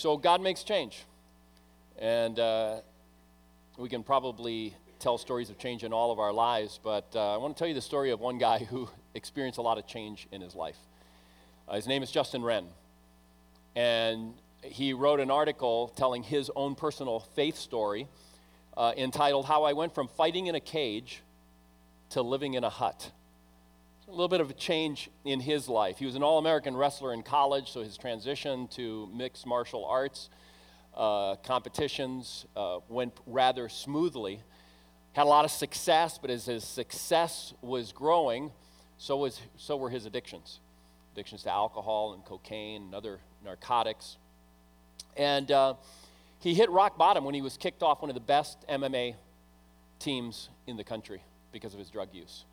So God makes change. And uh, we can probably tell stories of change in all of our lives, but uh, I want to tell you the story of one guy who experienced a lot of change in his life. Uh, his name is Justin Wren. And he wrote an article telling his own personal faith story uh, entitled How I Went from Fighting in a Cage to Living in a Hut. A little bit of a change in his life. He was an All American wrestler in college, so his transition to mixed martial arts uh, competitions uh, went rather smoothly. Had a lot of success, but as his success was growing, so, was, so were his addictions addictions to alcohol and cocaine and other narcotics. And uh, he hit rock bottom when he was kicked off one of the best MMA teams in the country because of his drug use.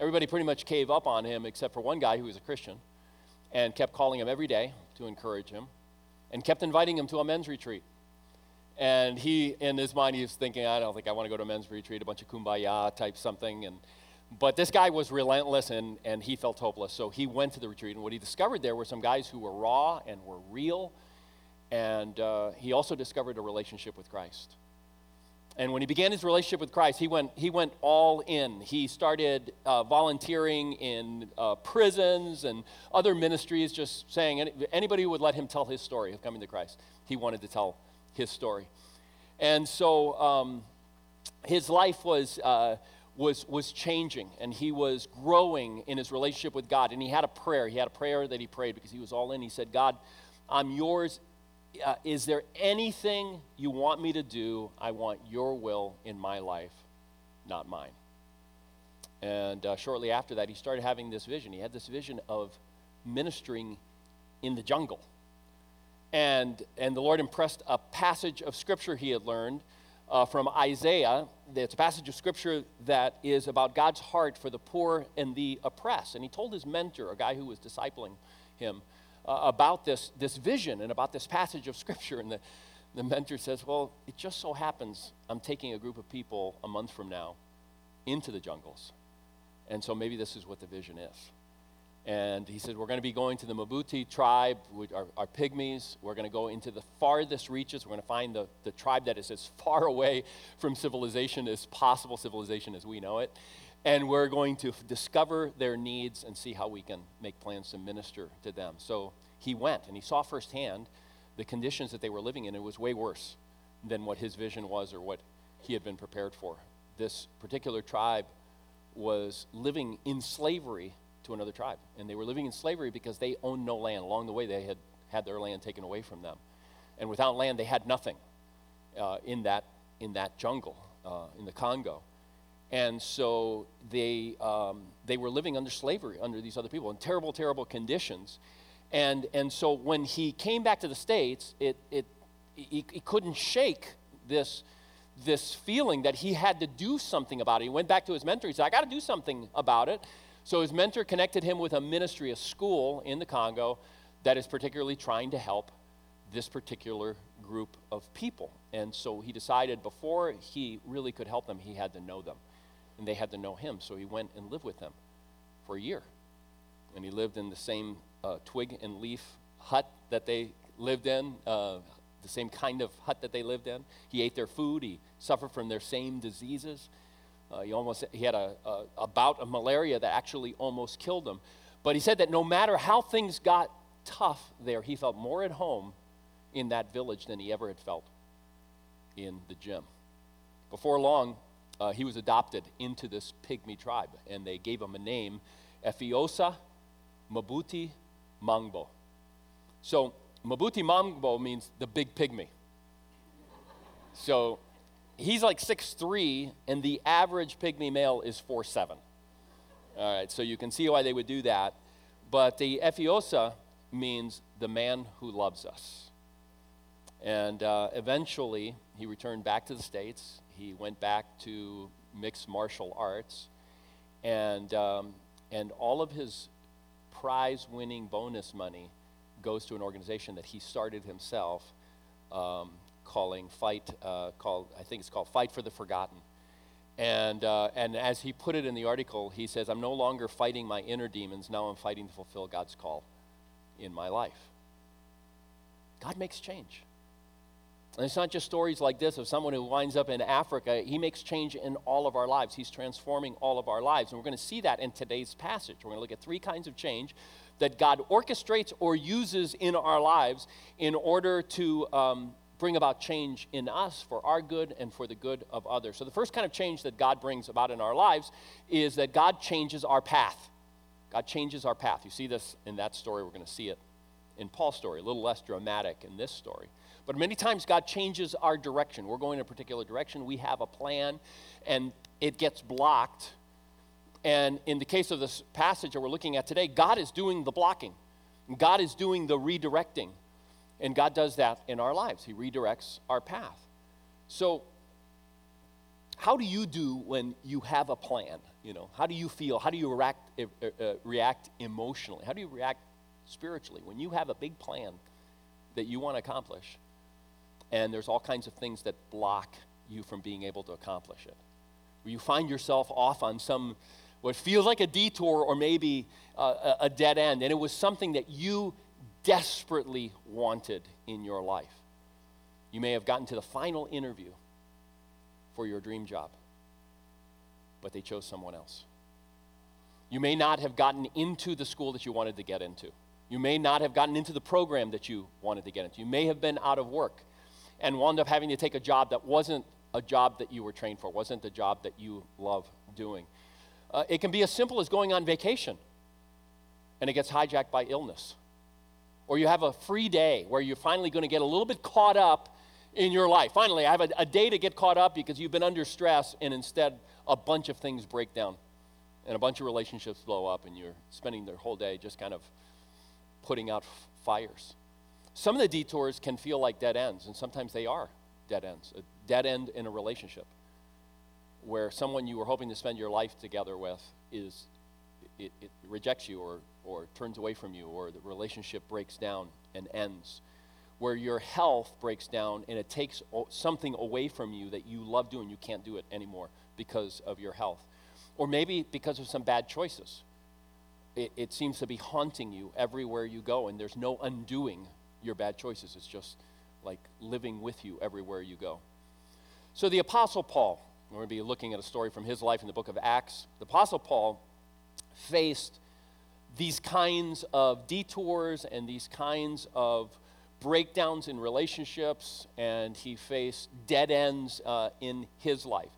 Everybody pretty much gave up on him except for one guy who was a Christian and kept calling him every day to encourage him and kept inviting him to a men's retreat. And he, in his mind, he was thinking, I don't think I want to go to a men's retreat, a bunch of kumbaya type something. And, but this guy was relentless and, and he felt hopeless. So he went to the retreat. And what he discovered there were some guys who were raw and were real. And uh, he also discovered a relationship with Christ. And when he began his relationship with Christ, he went, he went all in. He started uh, volunteering in uh, prisons and other ministries, just saying any, anybody who would let him tell his story of coming to Christ, he wanted to tell his story. And so um, his life was, uh, was, was changing, and he was growing in his relationship with God. And he had a prayer. He had a prayer that he prayed because he was all in. He said, God, I'm yours uh, is there anything you want me to do? I want your will in my life, not mine. And uh, shortly after that, he started having this vision. He had this vision of ministering in the jungle. And, and the Lord impressed a passage of scripture he had learned uh, from Isaiah. It's a passage of scripture that is about God's heart for the poor and the oppressed. And he told his mentor, a guy who was discipling him, uh, about this, this vision and about this passage of Scripture. And the, the mentor says, Well, it just so happens I'm taking a group of people a month from now into the jungles. And so maybe this is what the vision is. And he said, We're going to be going to the Mabuti tribe, our, our pygmies. We're going to go into the farthest reaches. We're going to find the, the tribe that is as far away from civilization as possible, civilization as we know it and we're going to discover their needs and see how we can make plans to minister to them. So he went and he saw firsthand the conditions that they were living in. It was way worse than what his vision was or what he had been prepared for. This particular tribe was living in slavery to another tribe. And they were living in slavery because they owned no land. Along the way, they had had their land taken away from them. And without land, they had nothing uh, in, that, in that jungle, uh, in the Congo. And so they, um, they were living under slavery under these other people in terrible, terrible conditions. And, and so when he came back to the States, it, it, he, he couldn't shake this, this feeling that he had to do something about it. He went back to his mentor. He said, I got to do something about it. So his mentor connected him with a ministry, a school in the Congo that is particularly trying to help this particular group of people. And so he decided before he really could help them, he had to know them and they had to know him. So he went and lived with them for a year. And he lived in the same uh, twig and leaf hut that they lived in, uh, the same kind of hut that they lived in. He ate their food. He suffered from their same diseases. Uh, he almost he had a, a, a bout of malaria that actually almost killed him. But he said that no matter how things got tough there, he felt more at home in that village than he ever had felt in the gym. Before long, uh, he was adopted into this pygmy tribe, and they gave him a name, Efiosa Mabuti Mangbo. So, Mabuti Mangbo means the big pygmy. So, he's like 6'3, and the average pygmy male is 4'7. All right, so you can see why they would do that. But the Efiosa means the man who loves us. And uh, eventually, he returned back to the States he went back to mixed martial arts, and, um, and all of his prize winning bonus money goes to an organization that he started himself um, calling Fight, uh, called, I think it's called Fight for the Forgotten. And, uh, and as he put it in the article, he says, I'm no longer fighting my inner demons, now I'm fighting to fulfill God's call in my life. God makes change. And it's not just stories like this of someone who winds up in Africa. He makes change in all of our lives. He's transforming all of our lives. And we're going to see that in today's passage. We're going to look at three kinds of change that God orchestrates or uses in our lives in order to um, bring about change in us for our good and for the good of others. So, the first kind of change that God brings about in our lives is that God changes our path. God changes our path. You see this in that story. We're going to see it in Paul's story, a little less dramatic in this story. But many times God changes our direction. We're going in a particular direction, we have a plan, and it gets blocked. And in the case of this passage that we're looking at today, God is doing the blocking, God is doing the redirecting. And God does that in our lives. He redirects our path. So, how do you do when you have a plan? You know, how do you feel? How do you react, uh, react emotionally? How do you react spiritually when you have a big plan that you want to accomplish? And there's all kinds of things that block you from being able to accomplish it. Where you find yourself off on some, what feels like a detour or maybe uh, a, a dead end, and it was something that you desperately wanted in your life. You may have gotten to the final interview for your dream job, but they chose someone else. You may not have gotten into the school that you wanted to get into. You may not have gotten into the program that you wanted to get into. You may have been out of work and wound up having to take a job that wasn't a job that you were trained for, wasn't the job that you love doing. Uh, it can be as simple as going on vacation and it gets hijacked by illness. Or you have a free day where you're finally going to get a little bit caught up in your life. Finally, I have a, a day to get caught up because you've been under stress, and instead, a bunch of things break down and a bunch of relationships blow up, and you're spending the whole day just kind of putting out f- fires. Some of the detours can feel like dead ends, and sometimes they are dead ends. A dead end in a relationship where someone you were hoping to spend your life together with is it, it rejects you or, or turns away from you or the relationship breaks down and ends where your health breaks down and it takes something away from you that you love doing you can't do it anymore because of your health or maybe because of some bad choices it, it seems to be haunting you everywhere you go and there's no undoing your bad choices. It's just like living with you everywhere you go. So, the Apostle Paul, we're going to be looking at a story from his life in the book of Acts. The Apostle Paul faced these kinds of detours and these kinds of breakdowns in relationships, and he faced dead ends uh, in his life.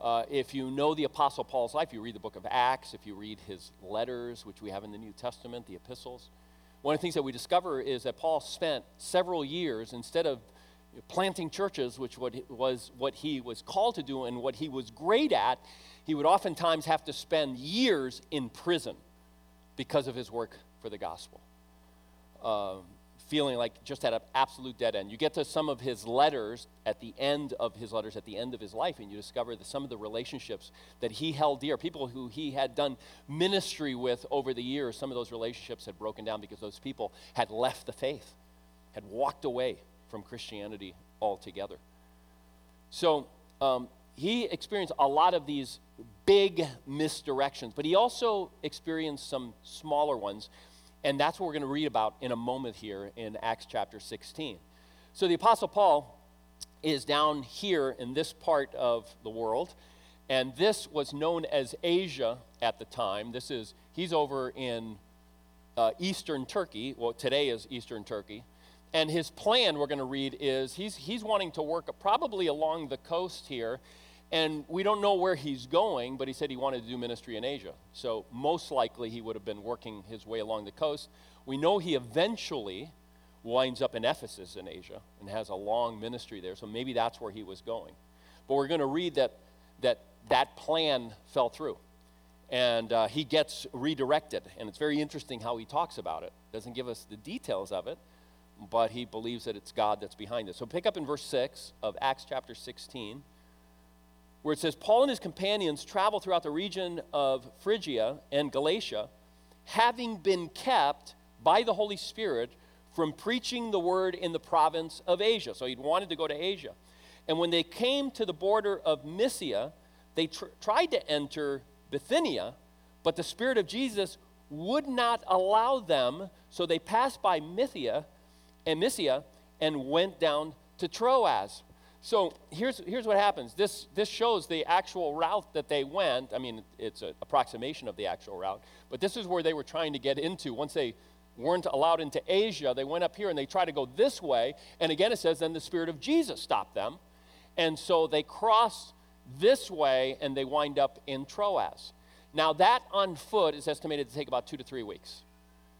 Uh, if you know the Apostle Paul's life, you read the book of Acts, if you read his letters, which we have in the New Testament, the epistles, one of the things that we discover is that Paul spent several years, instead of planting churches, which was what he was called to do and what he was great at, he would oftentimes have to spend years in prison because of his work for the gospel. Um, feeling like just at an absolute dead end. You get to some of his letters at the end of his letters, at the end of his life, and you discover that some of the relationships that he held dear, people who he had done ministry with over the years, some of those relationships had broken down because those people had left the faith, had walked away from Christianity altogether. So um, he experienced a lot of these big misdirections, but he also experienced some smaller ones and that's what we're going to read about in a moment here in Acts chapter 16. So the Apostle Paul is down here in this part of the world. And this was known as Asia at the time. This is, he's over in uh, eastern Turkey. Well, today is eastern Turkey. And his plan, we're going to read, is he's, he's wanting to work probably along the coast here and we don't know where he's going, but he said he wanted to do ministry in Asia. So, most likely, he would have been working his way along the coast. We know he eventually winds up in Ephesus in Asia and has a long ministry there. So, maybe that's where he was going. But we're going to read that that, that plan fell through. And uh, he gets redirected. And it's very interesting how he talks about it. Doesn't give us the details of it, but he believes that it's God that's behind it. So, pick up in verse 6 of Acts chapter 16 where it says Paul and his companions traveled throughout the region of Phrygia and Galatia, having been kept by the Holy Spirit from preaching the word in the province of Asia. So he'd wanted to go to Asia. And when they came to the border of Mysia, they tr- tried to enter Bithynia, but the Spirit of Jesus would not allow them, so they passed by Mysia and Mysia and went down to Troas. So here's, here's what happens. This, this shows the actual route that they went. I mean, it's an approximation of the actual route, but this is where they were trying to get into. Once they weren't allowed into Asia, they went up here and they tried to go this way. And again, it says, then the Spirit of Jesus stopped them. And so they cross this way and they wind up in Troas. Now, that on foot is estimated to take about two to three weeks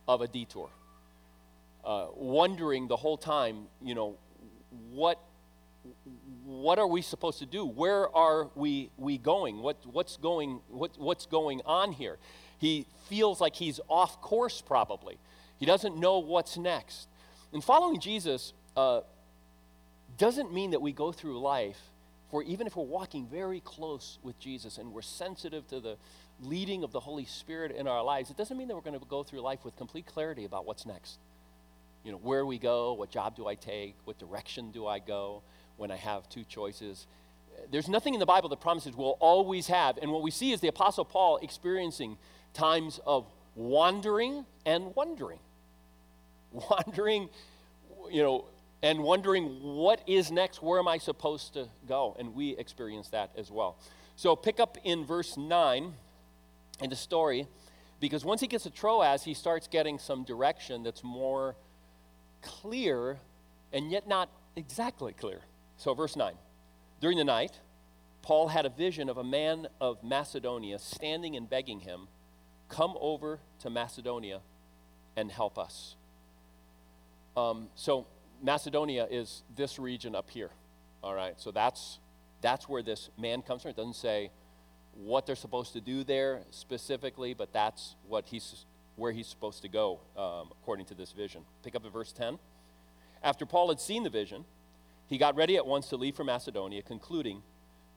of a detour. Uh, wondering the whole time, you know, what, what are we supposed to do? Where are we, we going? What, what's, going what, what's going on here? He feels like he's off course, probably. He doesn't know what's next. And following Jesus uh, doesn't mean that we go through life for even if we're walking very close with Jesus and we're sensitive to the leading of the Holy Spirit in our lives, it doesn't mean that we're going to go through life with complete clarity about what's next. You know, where we go, what job do I take, what direction do I go when I have two choices. There's nothing in the Bible that promises we'll always have. And what we see is the Apostle Paul experiencing times of wandering and wondering. Wandering, you know, and wondering what is next, where am I supposed to go? And we experience that as well. So pick up in verse 9 in the story, because once he gets to Troas, he starts getting some direction that's more clear and yet not exactly clear. So, verse 9 During the night, Paul had a vision of a man of Macedonia standing and begging him Come over to Macedonia and help us. Um, so, Macedonia is this region up here. All right, so that's, that's where this man comes from. It doesn't say what they're supposed to do there specifically, but that's what he's, where he's supposed to go um, according to this vision. Pick up at verse 10. After Paul had seen the vision, he got ready at once to leave for Macedonia, concluding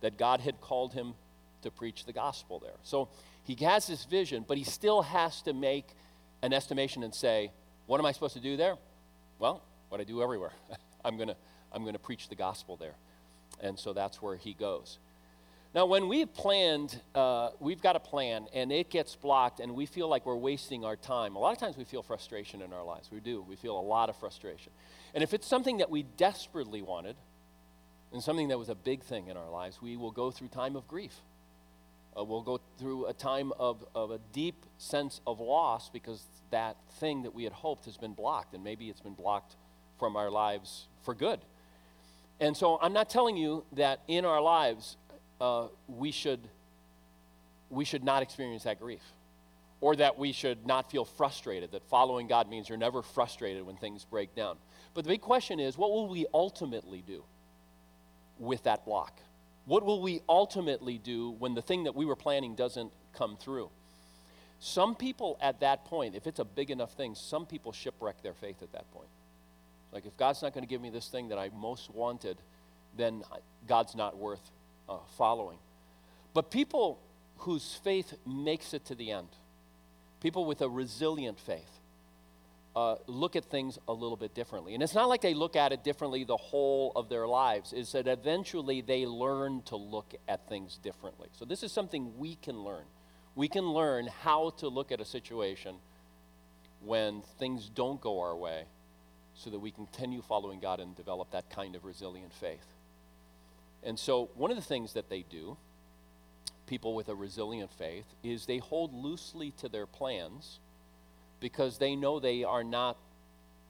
that God had called him to preach the gospel there. So he has this vision, but he still has to make an estimation and say, What am I supposed to do there? Well, what I do everywhere. I'm going to I'm going to preach the gospel there. And so that's where he goes. Now, when we've planned, uh, we've got a plan and it gets blocked and we feel like we're wasting our time, a lot of times we feel frustration in our lives. We do. We feel a lot of frustration. And if it's something that we desperately wanted and something that was a big thing in our lives, we will go through time of grief uh, we'll go through a time of, of a deep sense of loss because that thing that we had hoped has been blocked, and maybe it's been blocked from our lives for good. And so I'm not telling you that in our lives uh, we, should, we should not experience that grief or that we should not feel frustrated, that following God means you're never frustrated when things break down. But the big question is what will we ultimately do with that block? What will we ultimately do when the thing that we were planning doesn't come through? Some people at that point, if it's a big enough thing, some people shipwreck their faith at that point. Like, if God's not going to give me this thing that I most wanted, then God's not worth uh, following. But people whose faith makes it to the end, people with a resilient faith, uh, look at things a little bit differently. And it's not like they look at it differently the whole of their lives, is that eventually they learn to look at things differently. So, this is something we can learn. We can learn how to look at a situation when things don't go our way so that we continue following God and develop that kind of resilient faith. And so, one of the things that they do, people with a resilient faith, is they hold loosely to their plans because they know they are not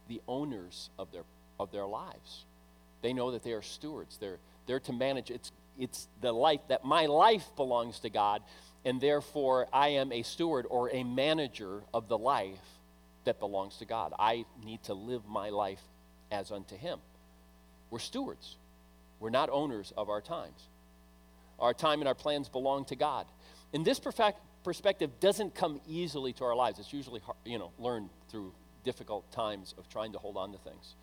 the owners of their, of their lives. They know that they are stewards. They're, they're to manage. It's, it's the life that my life belongs to God, and therefore I am a steward or a manager of the life that belongs to God. I need to live my life as unto Him. We're stewards, we're not owners of our times. Our time and our plans belong to God. And this perfect, perspective doesn't come easily to our lives. It's usually, hard, you know, learned through difficult times of trying to hold on to things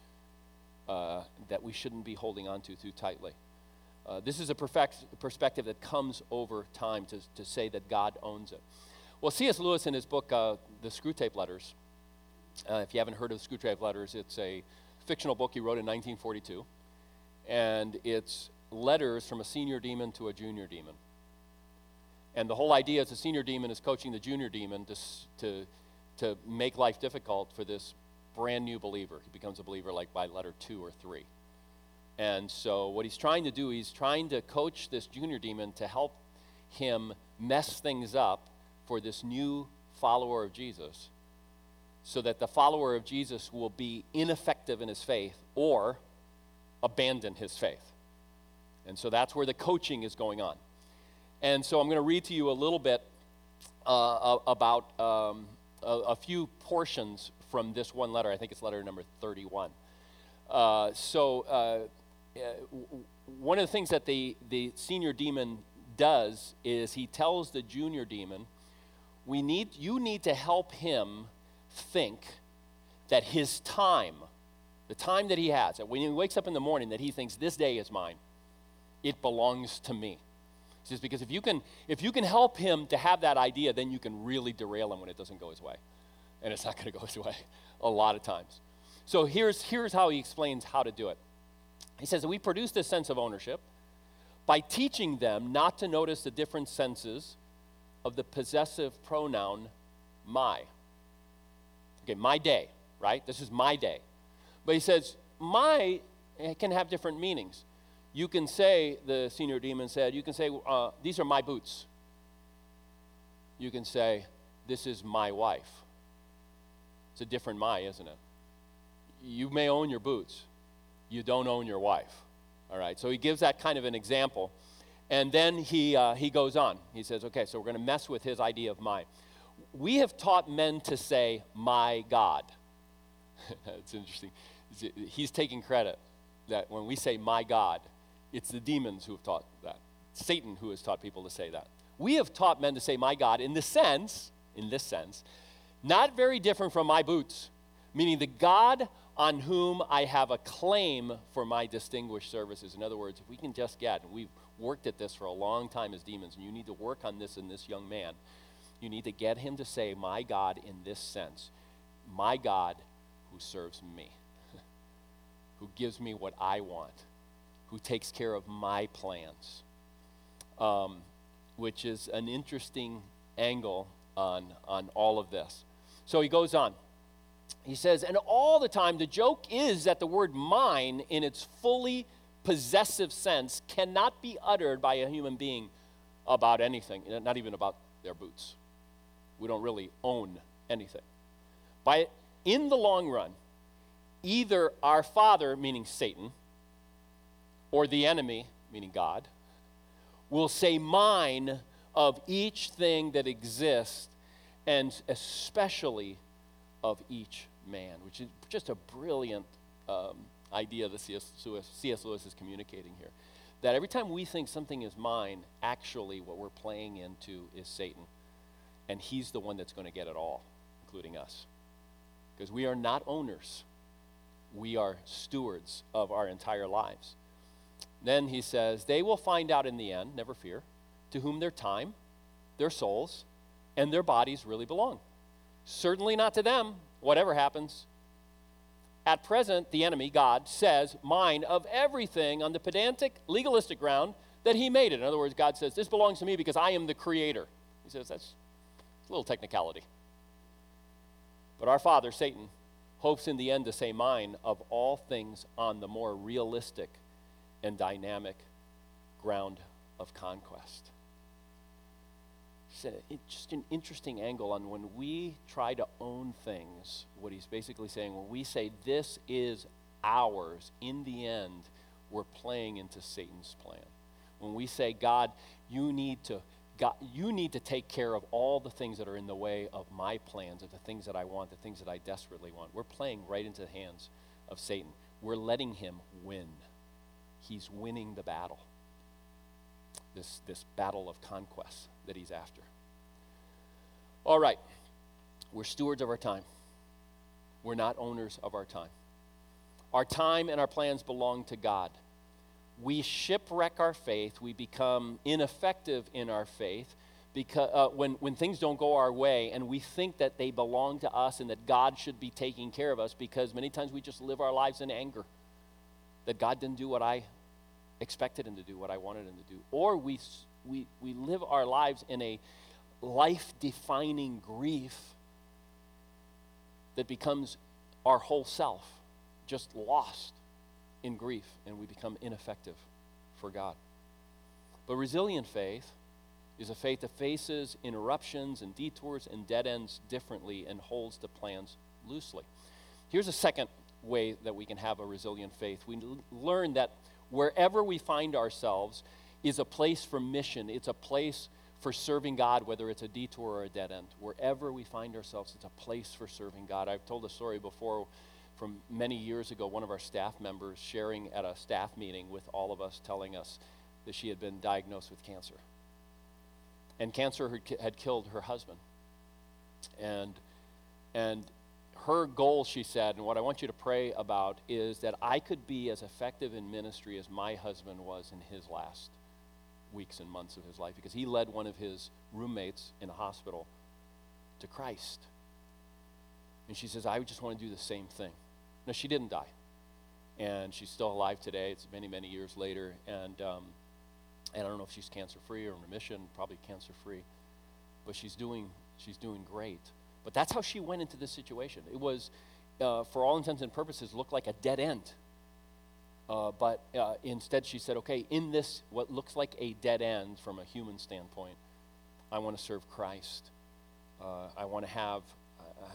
uh, that we shouldn't be holding on to too tightly. Uh, this is a perfect perspective that comes over time to, to say that God owns it. Well, C.S. Lewis, in his book, uh, The Screwtape Letters, uh, if you haven't heard of Screwtape Letters, it's a fictional book he wrote in 1942. And it's letters from a senior demon to a junior demon. And the whole idea is the senior demon is coaching the junior demon to, to, to make life difficult for this brand new believer. He becomes a believer like by letter two or three. And so, what he's trying to do, he's trying to coach this junior demon to help him mess things up for this new follower of Jesus so that the follower of Jesus will be ineffective in his faith or abandon his faith. And so that's where the coaching is going on. And so I'm going to read to you a little bit uh, about um, a, a, few portions from this one letter. I think it's letter number 31. Uh, so, uh, one of the things that the, the senior demon does is he tells the junior demon, we need, you need to help him think that his time, the time that he has, that when he wakes up in the morning, that he thinks this day is mine, it belongs to me. He says, because if you can, if you can help him to have that idea, then you can really derail him when it doesn't go his way. And it's not going to go his way a lot of times. So here's, here's how he explains how to do it. He says that we produce this sense of ownership by teaching them not to notice the different senses of the possessive pronoun my. Okay, my day, right? This is my day. But he says, my can have different meanings. You can say, the senior demon said, you can say, uh, these are my boots. You can say, this is my wife. It's a different my, isn't it? You may own your boots, you don't own your wife. All right, so he gives that kind of an example. And then he, uh, he goes on. He says, okay, so we're going to mess with his idea of my. We have taught men to say, my God. That's interesting. He's taking credit that when we say, my God, it's the demons who have taught that. Satan who has taught people to say that. We have taught men to say, my God, in the sense, in this sense, not very different from my boots, meaning the God on whom I have a claim for my distinguished services. In other words, if we can just get, and we've worked at this for a long time as demons, and you need to work on this in this young man, you need to get him to say, My God, in this sense, my God who serves me, who gives me what I want, who takes care of my plans, um, which is an interesting angle on, on all of this. So he goes on. He says, and all the time, the joke is that the word mine, in its fully possessive sense, cannot be uttered by a human being about anything, not even about their boots. We don't really own anything. By, in the long run, either our father, meaning Satan, or the enemy, meaning God, will say mine of each thing that exists, and especially of each man, which is just a brilliant um, idea that C.S. Lewis, C.S. Lewis is communicating here. That every time we think something is mine, actually what we're playing into is Satan. And he's the one that's going to get it all, including us. Because we are not owners, we are stewards of our entire lives. Then he says, They will find out in the end, never fear, to whom their time, their souls, and their bodies really belong. Certainly not to them, whatever happens. At present, the enemy, God, says, Mine of everything on the pedantic, legalistic ground that he made it. In other words, God says, This belongs to me because I am the creator. He says, That's a little technicality. But our father, Satan, hopes in the end to say, Mine of all things on the more realistic and dynamic ground of conquest it's just an interesting angle on when we try to own things, what he's basically saying, when we say this is ours, in the end, we're playing into Satan's plan. When we say, God, you need to God, you need to take care of all the things that are in the way of my plans, of the things that I want, the things that I desperately want. We're playing right into the hands of Satan. We're letting him win. He's winning the battle. This, this battle of conquest that he's after. All right, we're stewards of our time. We're not owners of our time. Our time and our plans belong to God. We shipwreck our faith, we become ineffective in our faith because uh, when, when things don't go our way and we think that they belong to us and that God should be taking care of us because many times we just live our lives in anger that God didn't do what I expected him to do, what I wanted him to do. Or we, we, we live our lives in a life defining grief that becomes our whole self just lost in grief and we become ineffective for God. But resilient faith is a faith that faces interruptions and detours and dead ends differently and holds the plans loosely. Here's a second way that we can have a resilient faith. We learn that wherever we find ourselves is a place for mission, it's a place for serving God, whether it's a detour or a dead end. Wherever we find ourselves, it's a place for serving God. I've told a story before from many years ago, one of our staff members sharing at a staff meeting with all of us, telling us that she had been diagnosed with cancer. And cancer had killed her husband. And, and her goal, she said, and what I want you to pray about is that I could be as effective in ministry as my husband was in his last weeks and months of his life because he led one of his roommates in a hospital to Christ. And she says, I just want to do the same thing. No, she didn't die. And she's still alive today. It's many, many years later. And, um, and I don't know if she's cancer free or in remission, probably cancer free. But she's doing, she's doing great. But that's how she went into this situation. It was, uh, for all intents and purposes, looked like a dead end. Uh, but uh, instead, she said, okay, in this, what looks like a dead end from a human standpoint, I want to serve Christ. Uh, I want to have,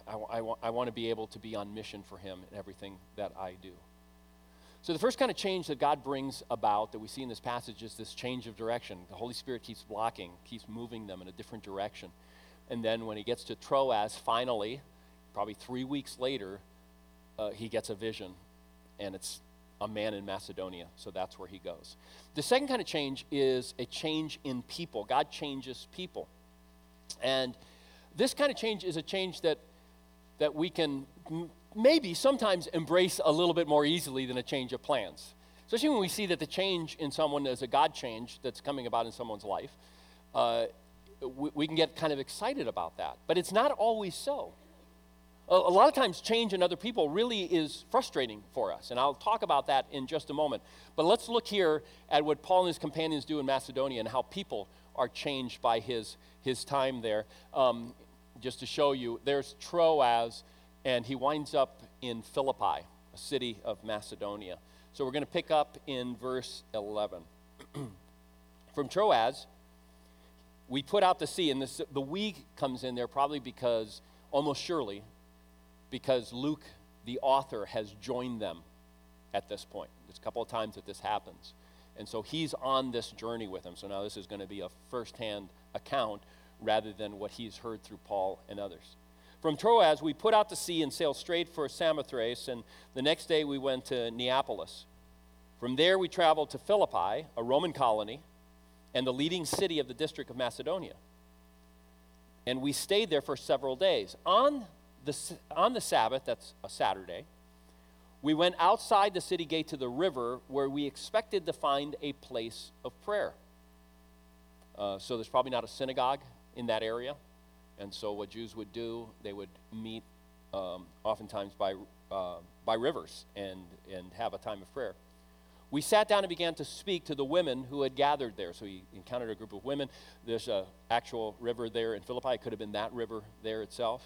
I, I, I, want, to be able to be on mission for Him in everything that I do. So, the first kind of change that God brings about that we see in this passage is this change of direction. The Holy Spirit keeps blocking, keeps moving them in a different direction. And then when he gets to Troas, finally, probably three weeks later, uh, he gets a vision. And it's a man in Macedonia. So that's where he goes. The second kind of change is a change in people. God changes people. And this kind of change is a change that, that we can maybe sometimes embrace a little bit more easily than a change of plans. Especially when we see that the change in someone is a God change that's coming about in someone's life. Uh, we, we can get kind of excited about that. But it's not always so a, lot of times change in other people really is frustrating for us. And I'll talk about that in just a moment. But let's look here at what Paul and his companions do in Macedonia and how people are changed by his, his time there. Um, just to show you, there's Troas, and he winds up in Philippi, a city of Macedonia. So we're going to pick up in verse 11. From Troas, we put out to sea, and this, the we comes in there probably because, almost surely, because Luke, the author, has joined them at this point. There's a couple of times that this happens. And so he's on this journey with them. So now this is going to be a firsthand account rather than what he's heard through Paul and others. From Troas, we put out to sea and sailed straight for Samothrace, and the next day we went to Neapolis. From there, we traveled to Philippi, a Roman colony, and the leading city of the district of Macedonia. And we stayed there for several days. On the, on the Sabbath, that's a Saturday, we went outside the city gate to the river where we expected to find a place of prayer. Uh, so there's probably not a synagogue in that area. And so what Jews would do, they would meet um, oftentimes by, uh, by rivers and, and have a time of prayer. We sat down and began to speak to the women who had gathered there. So he encountered a group of women. There's an actual river there in Philippi. It could have been that river there itself.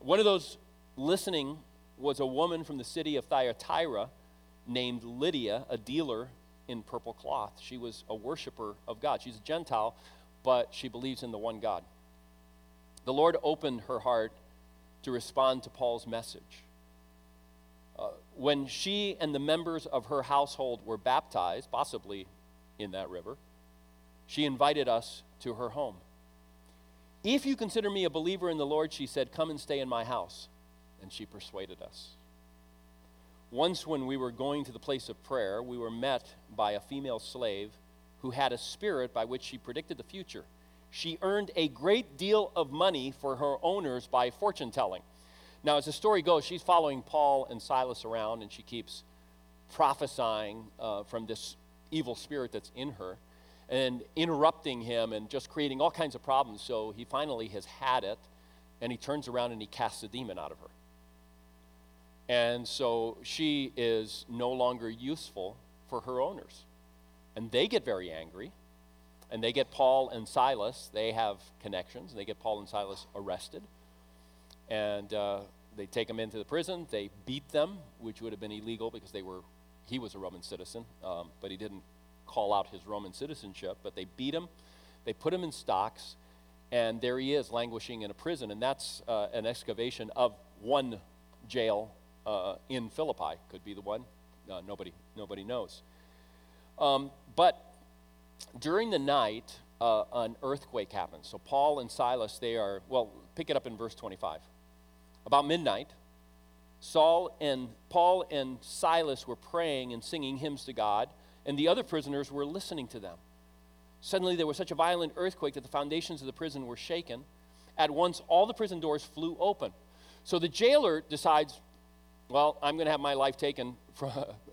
One of those listening was a woman from the city of Thyatira named Lydia, a dealer in purple cloth. She was a worshiper of God. She's a Gentile, but she believes in the one God. The Lord opened her heart to respond to Paul's message. Uh, when she and the members of her household were baptized, possibly in that river, she invited us to her home. If you consider me a believer in the Lord, she said, come and stay in my house. And she persuaded us. Once, when we were going to the place of prayer, we were met by a female slave who had a spirit by which she predicted the future. She earned a great deal of money for her owners by fortune telling. Now, as the story goes, she's following Paul and Silas around and she keeps prophesying uh, from this evil spirit that's in her and interrupting him and just creating all kinds of problems. So he finally has had it, and he turns around and he casts a demon out of her. And so she is no longer useful for her owners. And they get very angry, and they get Paul and Silas, they have connections, and they get Paul and Silas arrested. And uh, they take them into the prison. They beat them, which would have been illegal because they were, he was a Roman citizen, um, but he didn't call out his Roman citizenship. But they beat him, they put him in stocks, and there he is languishing in a prison. And that's uh, an excavation of one jail uh, in Philippi. Could be the one. Uh, nobody, nobody knows. Um, but during the night, uh, an earthquake happens. So Paul and Silas, they are, well, pick it up in verse 25. About midnight, Saul and Paul and Silas were praying and singing hymns to God, and the other prisoners were listening to them. Suddenly, there was such a violent earthquake that the foundations of the prison were shaken. At once, all the prison doors flew open. So the jailer decides, well, I'm going to have my life taken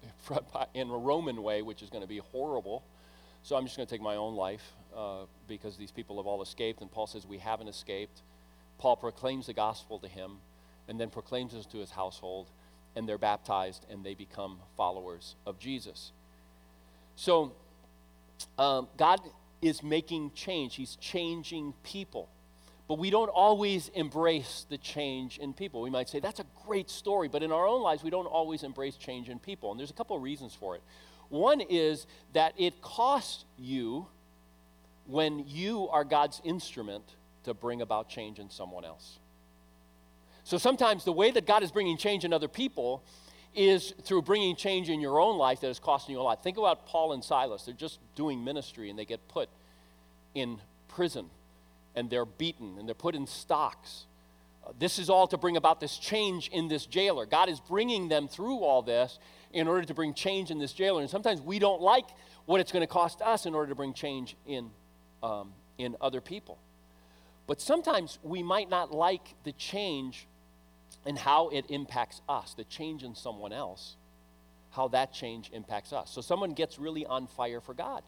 in a Roman way, which is going to be horrible. So I'm just going to take my own life uh, because these people have all escaped. And Paul says, We haven't escaped. Paul proclaims the gospel to him and then proclaims it to his household. And they're baptized and they become followers of Jesus. So um, God is making change, He's changing people. But we don't always embrace the change in people. We might say, that's a great story, but in our own lives, we don't always embrace change in people. And there's a couple of reasons for it. One is that it costs you when you are God's instrument to bring about change in someone else. So sometimes the way that God is bringing change in other people is through bringing change in your own life that is costing you a lot. Think about Paul and Silas. They're just doing ministry and they get put in prison and they're beaten and they're put in stocks. Uh, this is all to bring about this change in this jailer. God is bringing them through all this in order to bring change in this jailer. And sometimes we don't like what it's going to cost us in order to bring change in, um, in other people. But sometimes we might not like the change and how it impacts us, the change in someone else, how that change impacts us. So someone gets really on fire for God.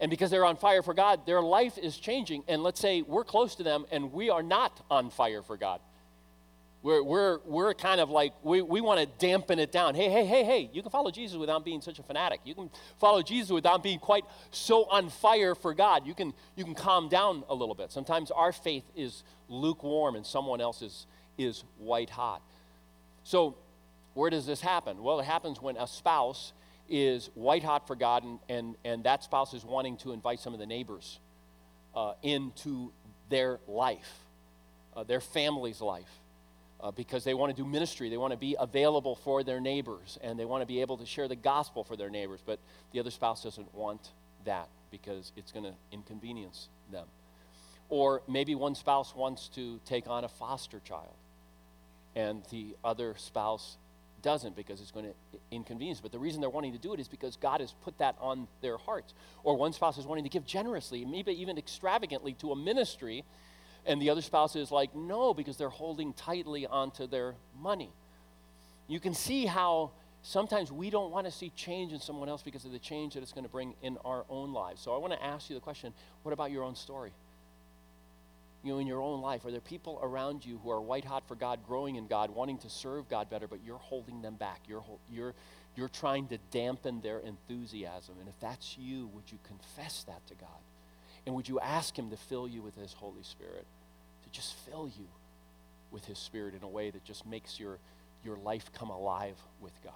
And because they're on fire for God, their life is changing. And let's say we're close to them and we are not on fire for God. We're, we're, we're kind of like, we, we want to dampen it down. Hey, hey, hey, hey, you can follow Jesus without being such a fanatic. You can follow Jesus without being quite so on fire for God. You can, you can calm down a little bit. Sometimes our faith is lukewarm and someone else is, is white hot. So, where does this happen? Well, it happens when a spouse is white hot for God, and, and, and that spouse is wanting to invite some of the neighbors uh, into their life, uh, their family's life. Uh, because they want to do ministry. They want to be available for their neighbors and they want to be able to share the gospel for their neighbors. But the other spouse doesn't want that because it's going to inconvenience them. Or maybe one spouse wants to take on a foster child and the other spouse doesn't because it's going to inconvenience. But the reason they're wanting to do it is because God has put that on their hearts. Or one spouse is wanting to give generously, maybe even extravagantly to a ministry and the other spouse is like, no, because they're holding tightly onto their money. You can see how sometimes we don't want to see change in someone else because of the change that it's going to bring in our own lives. So I want to ask you the question what about your own story? You know, in your own life, are there people around you who are white hot for God, growing in God, wanting to serve God better, but you're holding them back? You're, you're, you're trying to dampen their enthusiasm. And if that's you, would you confess that to God? And would you ask Him to fill you with His Holy Spirit? To just fill you with His Spirit in a way that just makes your, your life come alive with God?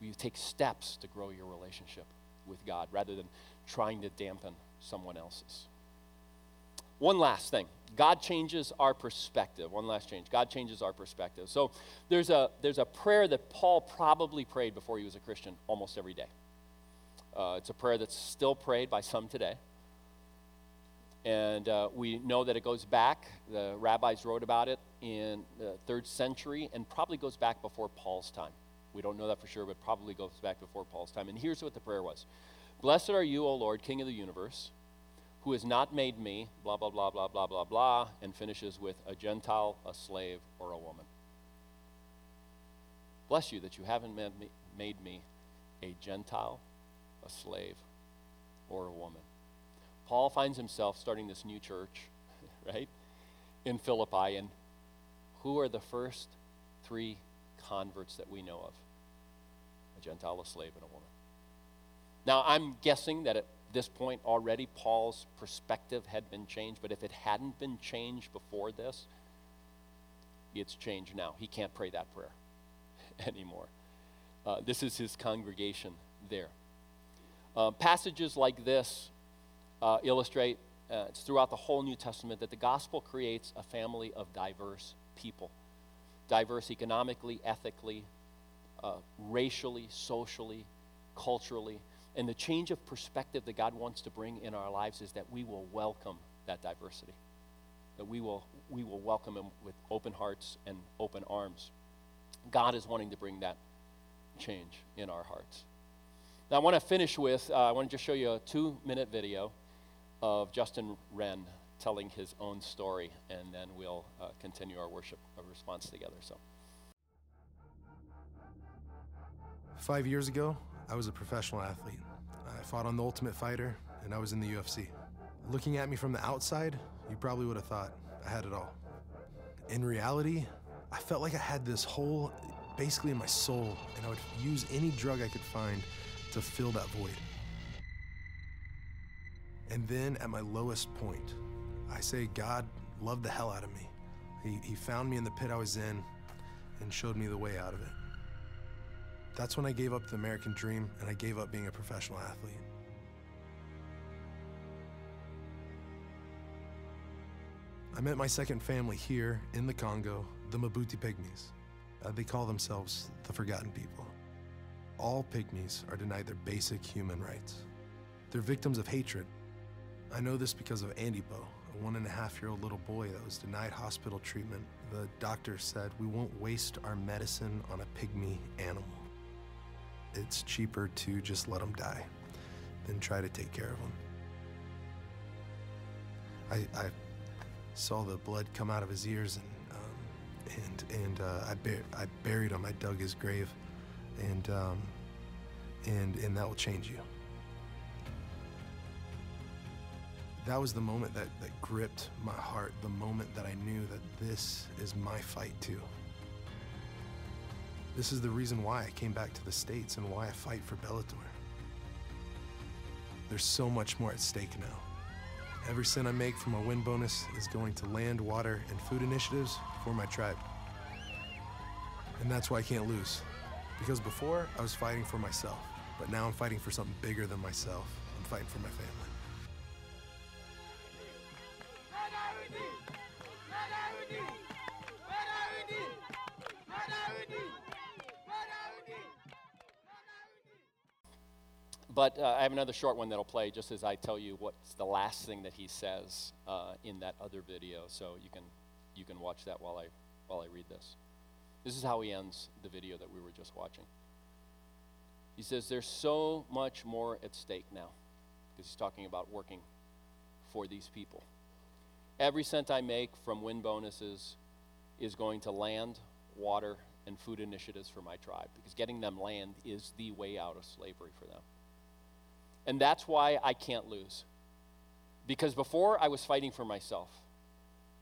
Will you take steps to grow your relationship with God rather than trying to dampen someone else's? One last thing. God changes our perspective. One last change. God changes our perspective. So there's a, there's a prayer that Paul probably prayed before he was a Christian almost every day. Uh, it's a prayer that's still prayed by some today. And uh, we know that it goes back, the rabbis wrote about it in the third century and probably goes back before Paul's time. We don't know that for sure, but probably goes back before Paul's time. And here's what the prayer was Blessed are you, O Lord, King of the universe, who has not made me, blah, blah, blah, blah, blah, blah, blah, and finishes with a Gentile, a slave, or a woman. Bless you that you haven't made me, a Gentile, a slave, or a woman. Paul finds himself starting this new church, right, in Philippi. And who are the first three converts that we know of? A Gentile, a slave, and a woman. Now, I'm guessing that at this point already Paul's perspective had been changed, but if it hadn't been changed before this, it's changed now. He can't pray that prayer anymore. Uh, this is his congregation there. Uh, passages like this uh, illustrate, uh, it's throughout the whole New Testament, that the gospel creates a family of diverse people diverse economically, ethically, uh, racially, socially, culturally. And the change of perspective that God wants to bring in our lives is that we will welcome that diversity, that we will, we will welcome Him with open hearts and open arms. God is wanting to bring that change in our hearts. Now, I want to finish with, uh, I want to just show you a two minute video of Justin Wren telling his own story, and then we'll uh, continue our worship response together. So, five years ago, I was a professional athlete. I fought on The Ultimate Fighter, and I was in the UFC. Looking at me from the outside, you probably would have thought I had it all. In reality, I felt like I had this hole basically in my soul, and I would use any drug I could find to fill that void. And then at my lowest point, I say God loved the hell out of me. He, he found me in the pit I was in and showed me the way out of it. That's when I gave up the American dream and I gave up being a professional athlete. I met my second family here in the Congo, the Mbuti Pygmies. Uh, they call themselves the Forgotten People. All pygmies are denied their basic human rights. They're victims of hatred. I know this because of Andy Bo, a one and a half year old little boy that was denied hospital treatment. The doctor said, We won't waste our medicine on a pygmy animal. It's cheaper to just let him die than try to take care of him. I, I saw the blood come out of his ears and um, and and uh, I, bur- I buried him. I dug his grave, and um, and and that will change you. That was the moment that, that gripped my heart, the moment that I knew that this is my fight too. This is the reason why I came back to the States and why I fight for Bellator. There's so much more at stake now. Every cent I make from my win bonus is going to land, water, and food initiatives for my tribe. And that's why I can't lose. Because before, I was fighting for myself, but now I'm fighting for something bigger than myself. I'm fighting for my family. But uh, I have another short one that'll play just as I tell you what's the last thing that he says uh, in that other video. So you can, you can watch that while I, while I read this. This is how he ends the video that we were just watching. He says, There's so much more at stake now, because he's talking about working for these people. Every cent I make from win bonuses is going to land, water, and food initiatives for my tribe, because getting them land is the way out of slavery for them. And that's why I can't lose. Because before I was fighting for myself,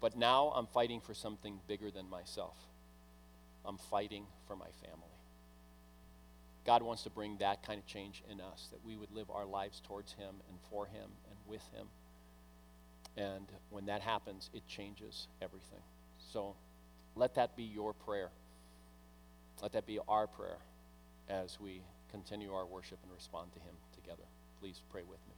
but now I'm fighting for something bigger than myself. I'm fighting for my family. God wants to bring that kind of change in us, that we would live our lives towards Him and for Him and with Him. And when that happens, it changes everything. So let that be your prayer. Let that be our prayer as we continue our worship and respond to Him. Please pray with me.